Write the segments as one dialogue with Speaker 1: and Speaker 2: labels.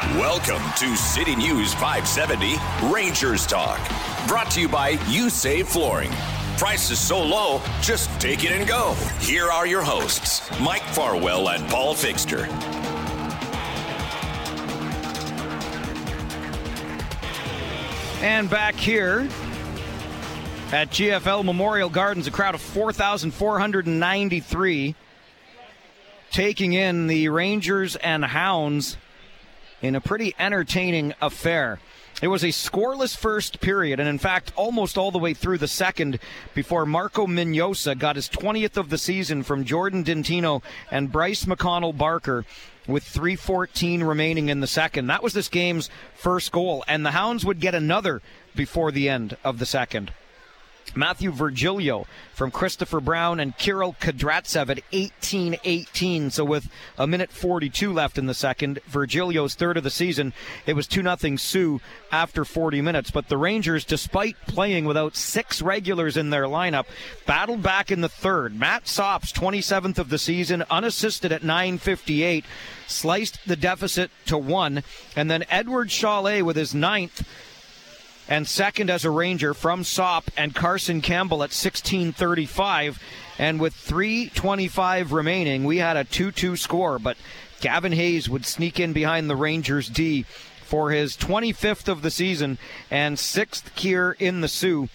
Speaker 1: Welcome to City News 570 Rangers Talk. Brought to you by You Save Flooring. Prices so low, just take it and go. Here are your hosts, Mike Farwell and Paul Fixter.
Speaker 2: And back here at GFL Memorial Gardens, a crowd of 4,493 taking in the Rangers and Hounds in a pretty entertaining affair. It was a scoreless first period, and in fact, almost all the way through the second before Marco Mignosa got his 20th of the season from Jordan Dentino and Bryce McConnell Barker with 3.14 remaining in the second. That was this game's first goal, and the Hounds would get another before the end of the second. Matthew Virgilio from Christopher Brown and Kirill Kudryavtsev at 18-18. So with a minute 42 left in the second, Virgilio's third of the season, it was 2-0 Soo after 40 minutes. But the Rangers, despite playing without six regulars in their lineup, battled back in the third. Matt Sops, 27th of the season, unassisted at 9.58, sliced the deficit to one. And then Edward Chalet with his ninth and second as a Ranger from Sop and Carson Campbell at 16:35. And with 3:25 remaining, we had a 2-2 score, but Gavin Hayes would sneak in behind the Rangers D for his 25th of the season and sixth here in the Soo.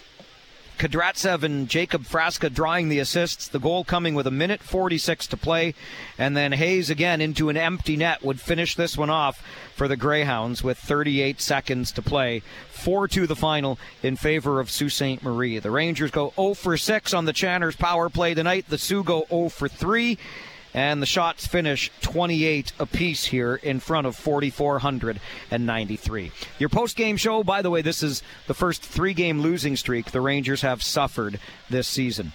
Speaker 2: Kudryavtsev and Jacob Frasca drawing the assists, the goal coming with a minute 46 to play, and then Hayes again into an empty net would finish this one off for the Greyhounds with 38 seconds to play. 4 to the final in favor of Sault Ste. Marie. The Rangers go 0 for 6 on the Channers power play tonight. The Soo go 0 for 3 and the shots finish 28 apiece here in front of 4,493. Your post-game show, by the way, this is the first three-game losing streak the Rangers have suffered this season.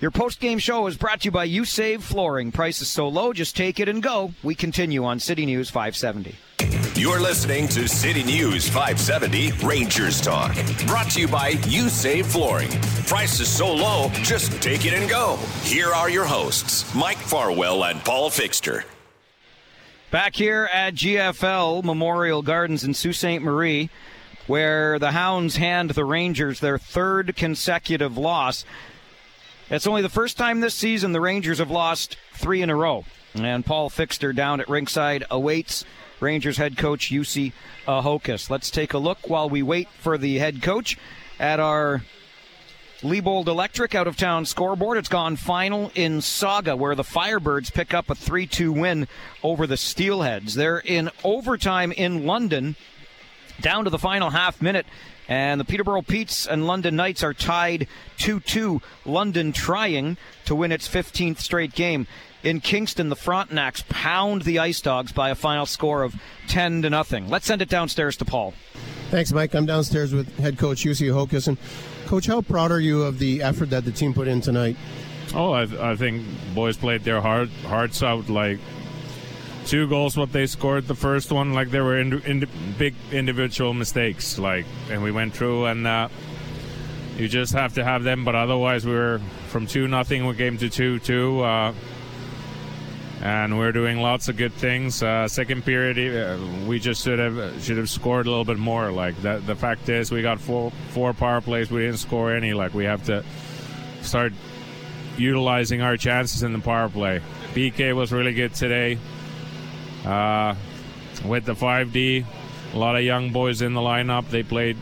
Speaker 2: Your post-game show is brought to you by You Save Flooring. Prices so low, just take it and go. We continue on City News 570.
Speaker 1: You're listening to City News 570 Rangers Talk. Brought to you by You Save Flooring. Prices so low, just take it and go. Here are your hosts, Mike Farwell and Paul Fixter.
Speaker 2: Back here at GFL Memorial Gardens in Sault Ste. Marie, where the Hounds hand the Rangers their third consecutive loss. It's only the first time this season the Rangers have lost three in a row. And Paul Fixter down at ringside awaits Rangers head coach Jussi Ahokas. Let's take a look while we wait for the head coach at our Liebold Electric out of town scoreboard. It's gone final in Saga, where the Firebirds pick up a 3 2 win over the Steelheads. They're in overtime in London, down to the final half minute. And the Peterborough Petes and London Knights are tied 2 2. London trying to win its 15th straight game in Kingston, the Frontenacs pound the Ice Dogs by a final score of 10 to nothing. Let's send it downstairs to Paul.
Speaker 3: Thanks, Mike. I'm downstairs with head coach Jussi Ahokas. Coach, how proud are you of the effort that the team put in tonight?
Speaker 4: Oh, I, I think boys played their heart, hearts out. Like two goals, what they scored the first one, like there were in, in, big individual mistakes. Like, and we went through, and uh, you just have to have them. But otherwise, we were from two nothing. We came to two two. Uh, and we're doing lots of good things. Uh, second period, uh, we just should have should have scored a little bit more. Like that, the fact is, we got four four power plays, we didn't score any. Like we have to start utilizing our chances in the power play. BK was really good today. Uh, with the 5D, a lot of young boys in the lineup. They played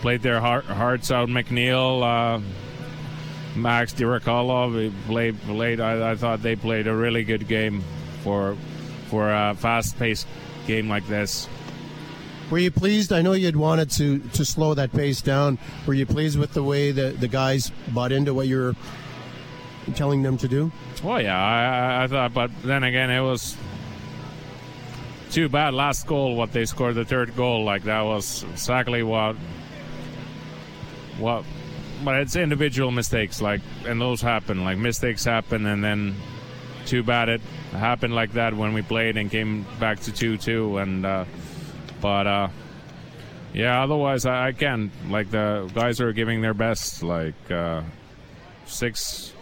Speaker 4: played their heart, hearts out. McNeil. Uh, Max Dirakalov uh, played, played I, I, thought they played a really good game for for a fast-paced game like this.
Speaker 3: Were you pleased? I know you'd wanted to to slow that pace down. Were you pleased with the way the, the guys bought into what you're telling them to do?
Speaker 4: Well, yeah, I, I thought, but then again, it was too bad. Last goal, what they scored, the third goal, like that was exactly what what but it's individual mistakes, like, and those happen. Like mistakes happen, and then too bad it happened like that when we played and came back to two two. And uh, but uh, yeah, otherwise I, I can like the guys are giving their best. Like uh, six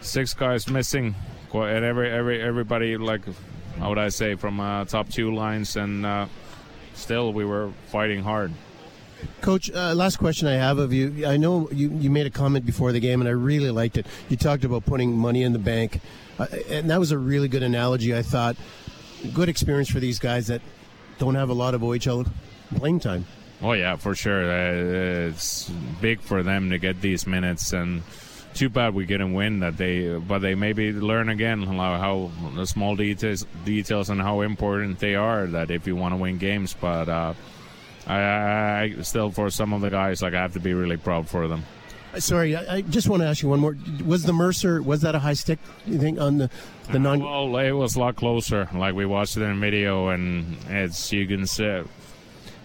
Speaker 4: six guys missing, and every every everybody like how would I say, from uh, top two lines, and uh, still we were fighting hard.
Speaker 3: Coach, uh, last question I have of you. I know you, you made a comment before the game, and I really liked it. You talked about putting money in the bank, uh, and that was a really good analogy, I thought. Good experience for these guys that don't have a lot of OHL playing time.
Speaker 4: Oh, yeah, for sure. Uh, it's big for them to get these minutes, and too bad we didn't win that they but they maybe learn again how, how the small details details and how important they are that if you want to win games but uh, I, I, still for some of the guys like I have to be really proud for them.
Speaker 3: Sorry, I, I just want to ask you one more. Was the Mercer was that a high stick? You think on the the non?
Speaker 4: well, it was a lot closer. Like we watched it in video, and it's you can see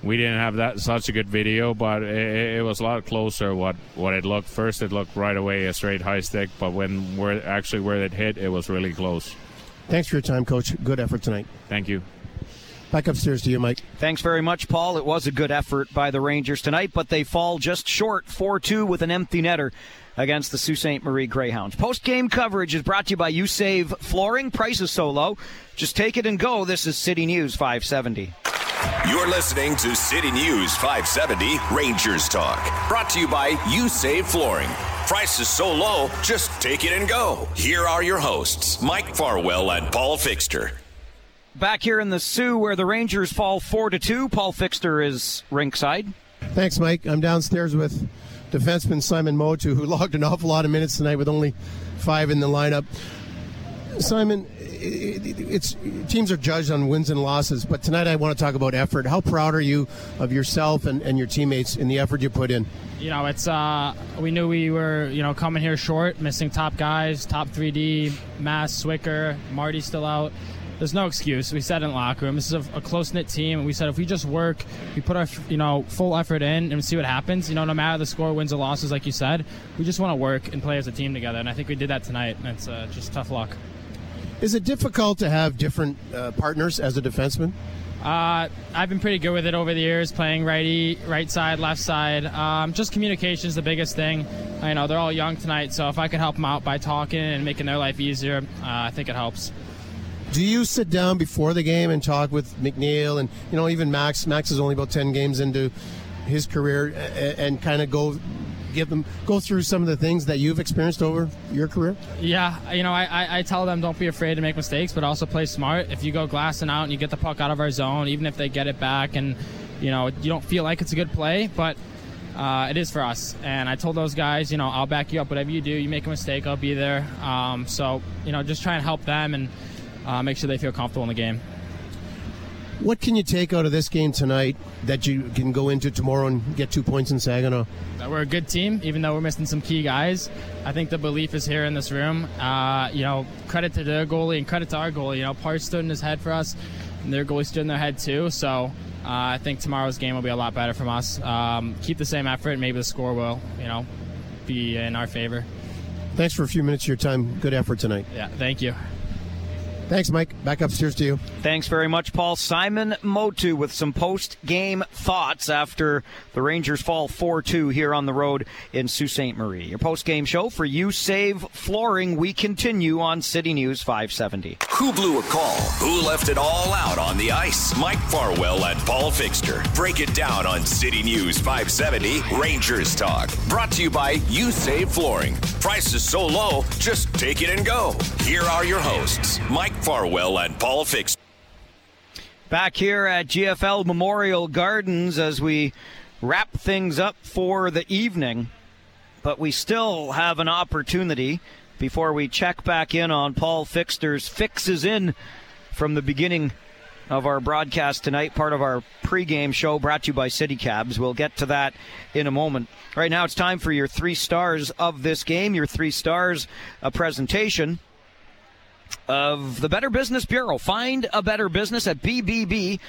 Speaker 4: we didn't have that such a good video, but it, it, was a lot closer. What what it looked first, it looked right away a straight high stick, but when where actually where it hit, it was really close.
Speaker 3: Thanks for your time, Coach. Good effort tonight.
Speaker 4: Thank you.
Speaker 3: Back upstairs to you, Mike.
Speaker 2: Thanks very much, Paul. It was a good effort by the Rangers tonight, but they fall just short 4 2 with an empty netter against the Sault Ste. Marie Greyhounds. Post game coverage is brought to you by You Save Flooring. Prices so low. Just take it and go. This is City News 570.
Speaker 1: You're listening to City News 570 Rangers Talk. Brought to you by You Save Flooring. Prices so low, just take it and go. Here are your hosts, Mike Farwell and Paul Fixter.
Speaker 2: Back here in the Soo, where the Rangers fall four to two. Paul Fixter is rinkside.
Speaker 3: Thanks, Mike. I'm downstairs with defenseman Simon Motew, who logged an awful lot of minutes tonight with only five in the lineup. Simon, it's teams are judged on wins and losses, but tonight I want to talk about effort. How proud are you of yourself and, and your teammates in the effort you put in?
Speaker 5: You know, it's uh, we knew we were you know coming here short, missing top guys, top 3D, Mass, Swicker, Marty still out there's no excuse. We said in the locker room, this is a, a close knit team, and we said if we just work, we put our you know full effort in, and see what happens. You know, no matter the score, wins or losses, like you said, we just want to work and play as a team together. And I think we did that tonight. And it's uh, just tough luck.
Speaker 3: Is it difficult to have different uh, partners as a defenseman?
Speaker 5: Uh, I've been pretty good with it over the years, playing righty, right side, left side. Um, just communication is the biggest thing. I know they're all young tonight, so if I can help them out by talking and making their life easier, uh, I think it helps.
Speaker 3: Do you sit down before the game and talk with McNeil and you know even Max? Max is only about ten games into his career, and, and kind of go give them go through some of the things that you've experienced over your career?
Speaker 5: Yeah, you know, I, I, I, tell them don't be afraid to make mistakes, but also play smart. If you go glassing out and you get the puck out of our zone, even if they get it back, and you know you don't feel like it's a good play, but uh, it is for us. And I told those guys, you know, I'll back you up. Whatever you do, you make a mistake, I'll be there. Um, so you know, just try and help them and uh, make sure they feel comfortable in the game.
Speaker 3: What can you take out of this game tonight that you can go into tomorrow and get two points in Saginaw?
Speaker 5: That we're a good team, even though we're missing some key guys. I think the belief is here in this room. Uh, you know, credit to their goalie and credit to our goalie. You know, Part stood in his head for us, and their goalie stood in their head too. So uh, I think tomorrow's game will be a lot better from us. Um, keep the same effort, and maybe the score will, you know, be in our favor.
Speaker 3: Thanks for a few minutes of your time. Good effort tonight.
Speaker 5: Yeah, thank you.
Speaker 3: Thanks, Mike. Back upstairs to you.
Speaker 2: Thanks very much, Paul. Simon Motew with some post game thoughts after the Rangers fall 4 2 here on the road in Sault Ste. Marie. Your post game show for You Save Flooring. We continue on City News 570.
Speaker 1: Who blew a call? Who left it all out on the ice? Mike Farwell and Paul Fixter. Break it down on City News 570 Rangers Talk. Brought to you by You Save Flooring. Prices so low, just take it and go. Here are your hosts, Mike Farwell and Paul Fix.
Speaker 2: Back here at GFL Memorial Gardens as we wrap things up for the evening, but we still have an opportunity before we check back in on Paul Fixter's fixes in from the beginning of our broadcast tonight, part of our pregame show brought to you by City Cabs. We'll get to that in a moment. Right now, it's time for your three stars of this game, your three stars a presentation of the Better Business Bureau. Find a better business at bbb.org.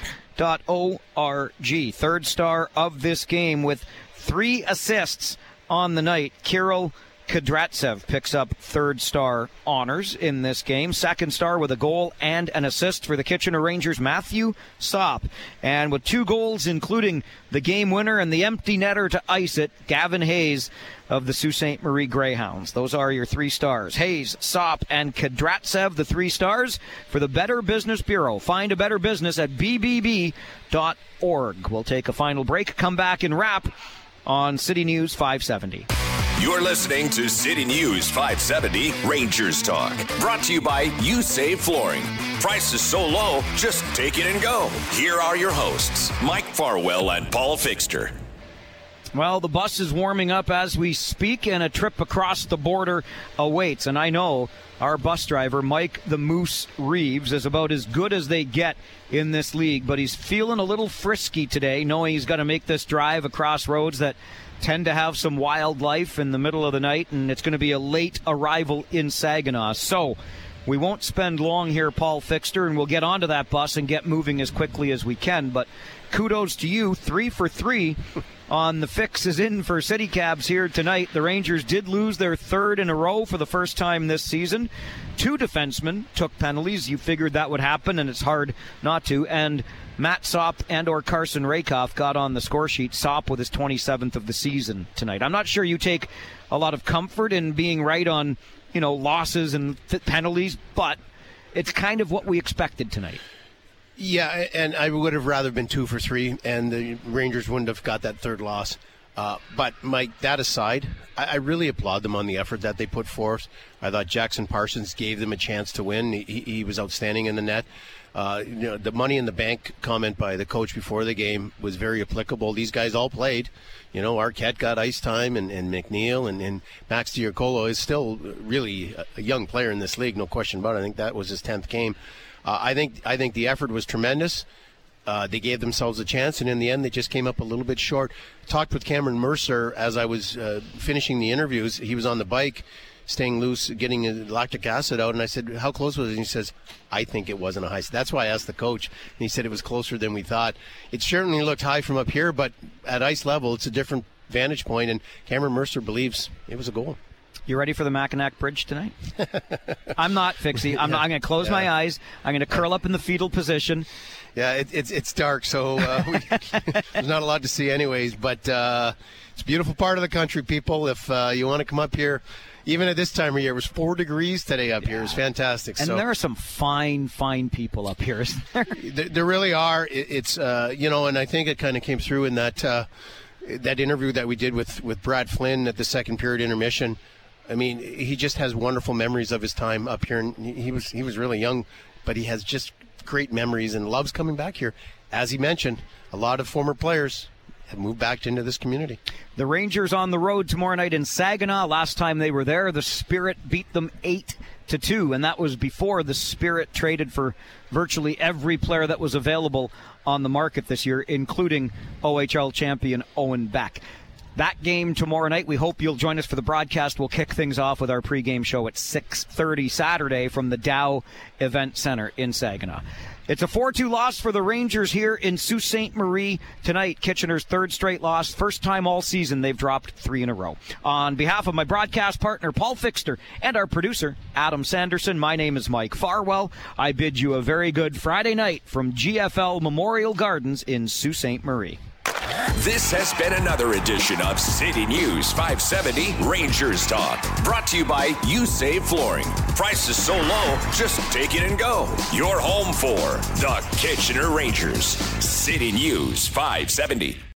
Speaker 2: Third star of this game with three assists on the night. Kirill Kudryavtsev picks up third star honors in this game. Second star with a goal and an assist for the Kitchener Rangers, Matthew Sop. And with two goals, including the game winner and the empty netter to ice it, Gavin Hayes of the Sault Ste. Marie Greyhounds. Those are your three stars. Hayes, Sop, and Kudryavtsev, the three stars for the Better Business Bureau. Find a better business at bbb.org. We'll take a final break, come back and wrap on City News 570.
Speaker 1: You're listening to City News 570 Rangers Talk. Brought to you by You Save Flooring. Prices so low, just take it and go. Here are your hosts, Mike Farwell and Paul Fixter.
Speaker 2: Well, the bus is warming up as we speak, and a trip across the border awaits. And I know our bus driver, Mike the Moose Reeves, is about as good as they get in this league, but he's feeling a little frisky today, knowing he's got to make this drive across roads that tend to have some wildlife in the middle of the night, and it's going to be a late arrival in Saginaw. So, we won't spend long here, Paul Fixter, and we'll get onto that bus and get moving as quickly as we can. But kudos to you, three for three on the fix is in for City Cabs here tonight. The Rangers did lose their third in a row for the first time this season. Two defensemen took penalties. You figured that would happen, and it's hard not to. And Matt Sop and or Carson Rehkopf got on the score sheet. Sop with his 27th of the season tonight. I'm not sure you take a lot of comfort in being right on, you know, losses and th- penalties, but it's kind of what we expected tonight.
Speaker 3: Yeah, and I would have rather been two for three, and the Rangers wouldn't have got that third loss. Uh, but Mike, that aside, I, I, really applaud them on the effort that they put forth. I thought Jackson Parsons gave them a chance to win. He, he was outstanding in the net. Uh, you know, the money in the bank comment by the coach before the game was very applicable. These guys all played. You know, Arquette got ice time, and, and McNeil and, and Max Diacolo is still really a young player in this league, no question about it. I think that was his tenth game. Uh, I think I think the effort was tremendous. Uh, they gave themselves a chance, and in the end, they just came up a little bit short. Talked with Cameron Mercer as I was uh, finishing the interviews. He was on the bike, staying loose, getting lactic acid out, and I said, "How close was it?" And he says, "I think it wasn't a high." That's why I asked the coach, and he said it was closer than we thought. It certainly looked high from up here, but at ice level, it's a different vantage point, and Cameron Mercer believes it was a goal.
Speaker 2: You ready for the Mackinac Bridge tonight? I'm not, Fixie. I'm, not, I'm going to close yeah. my eyes. I'm going to curl up in the fetal position.
Speaker 3: Yeah, it, it's it's dark, so uh, we, there's not a lot to see, anyways. But uh, it's a beautiful part of the country, people. If uh, you want to come up here, even at this time of year, it was four degrees today up yeah. here. It's fantastic.
Speaker 2: And
Speaker 3: so,
Speaker 2: there are some fine, fine people up here, isn't there?
Speaker 3: there, there really are. It, it's uh, you know, and I think it kind of came through in that uh, that interview that we did with with Brad Flynn at the second period intermission. I mean, he just has wonderful memories of his time up here, and he was he was really young, but he has just great memories and loves coming back here. As he mentioned, a lot of former players have moved back into this community.
Speaker 2: The Rangers on the road tomorrow night in Saginaw. Last time they were there, the Spirit beat them eight to two, and that was before the Spirit traded for virtually every player that was available on the market this year, including OHL champion Owen Beck that game tomorrow night. We hope you'll join us for the broadcast. We'll kick things off with our pregame show at 6:30 Saturday from the Dow Event Center in Saginaw. It's a 4-2 loss for the Rangers here in Sault Ste. Marie tonight. Kitchener's third straight loss. First time all season they've dropped three in a row. On behalf of my broadcast partner Paul Fixter and our producer Adam Sanderson, my name is Mike Farwell. I bid you a very good Friday night from GFL Memorial Gardens in Sault Ste. Marie.
Speaker 1: This has been another edition of City News 570 Rangers Talk. Brought to you by You Save Flooring. Prices so low, just take it and go. Your home for the Kitchener Rangers. City News 570.